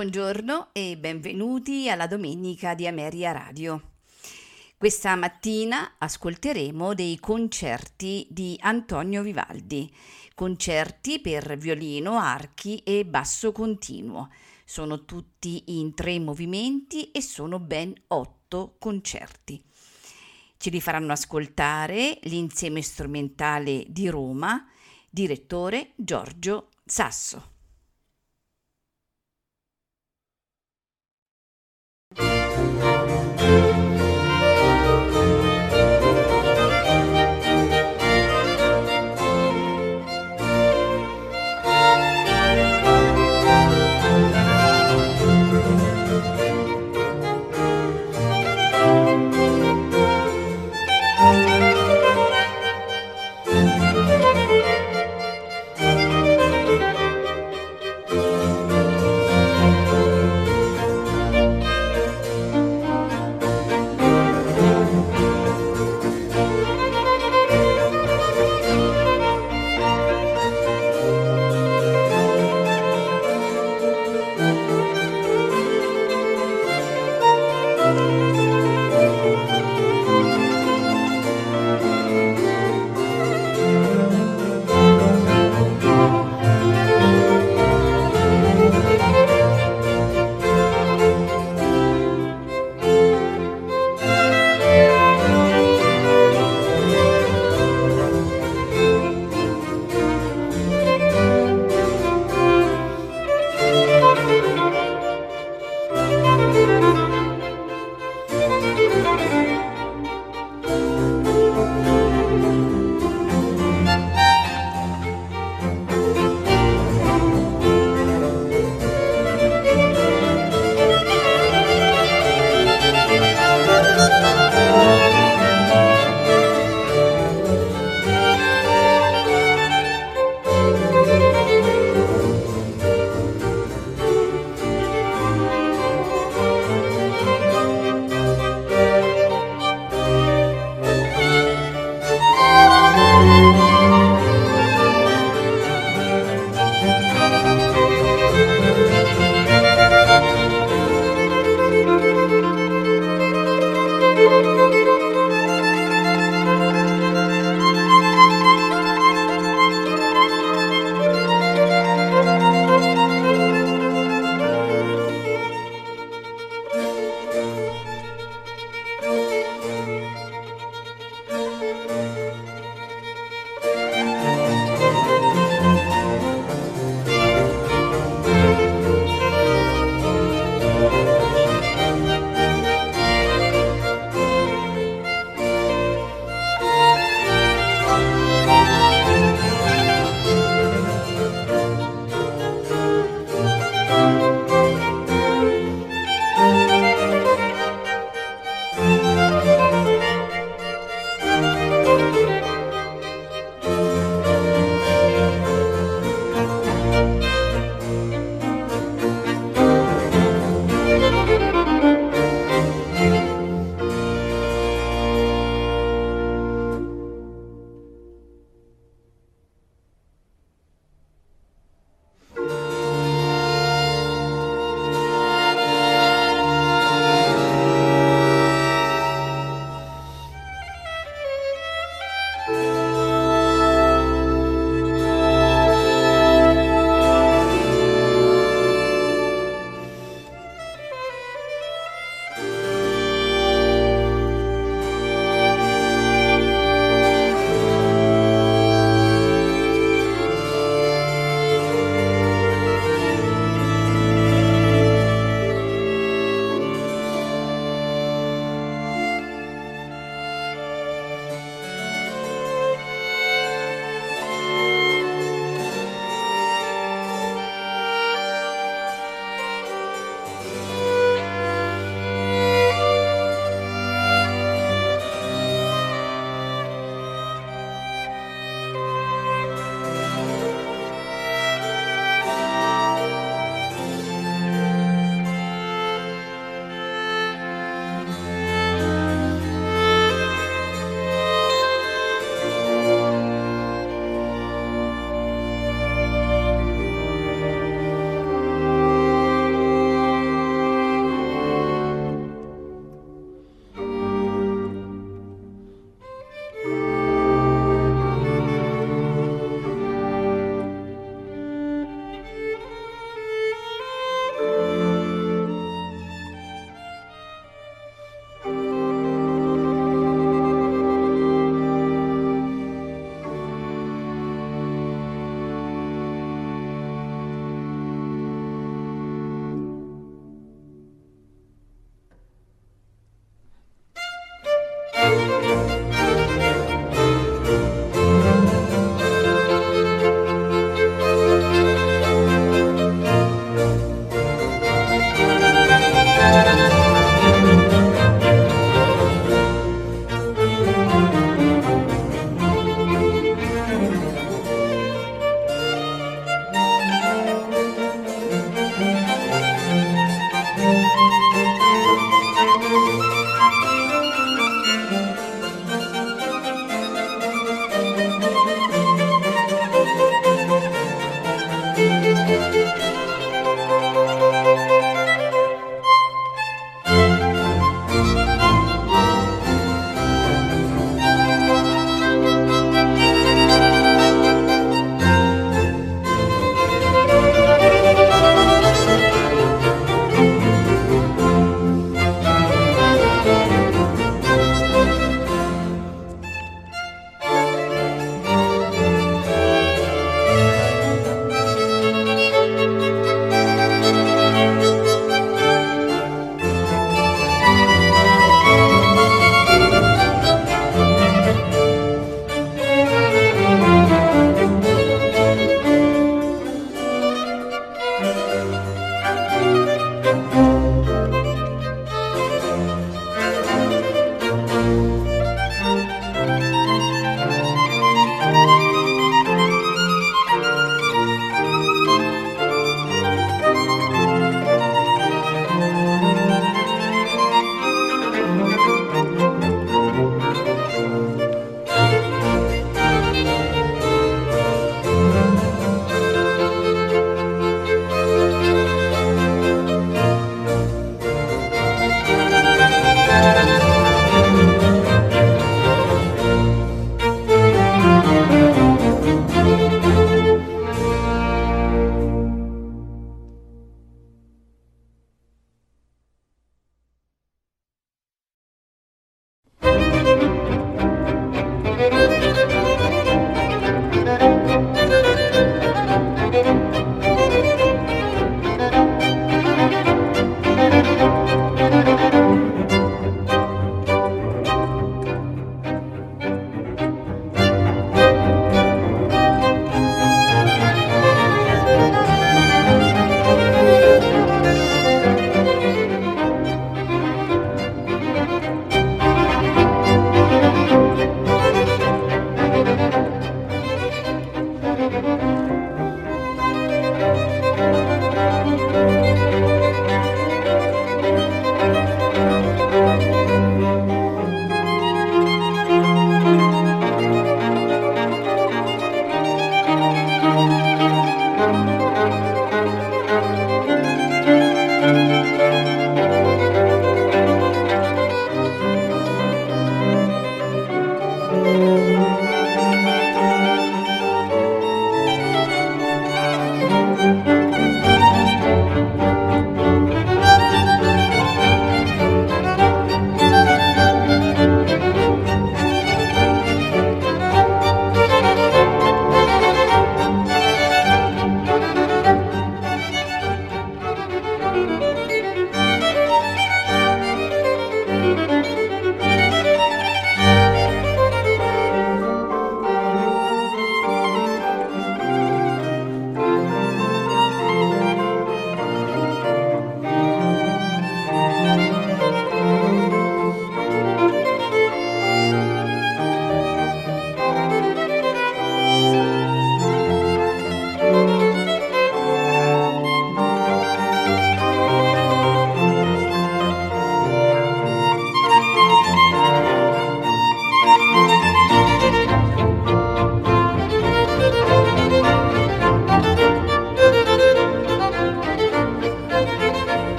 Buongiorno e benvenuti alla domenica di Ameria Radio. Questa mattina ascolteremo dei concerti di Antonio Vivaldi, concerti per violino, archi e basso continuo. Sono tutti in tre movimenti e sono ben otto concerti. Ce li faranno ascoltare l'insieme strumentale di Roma, direttore Giorgio Sasso.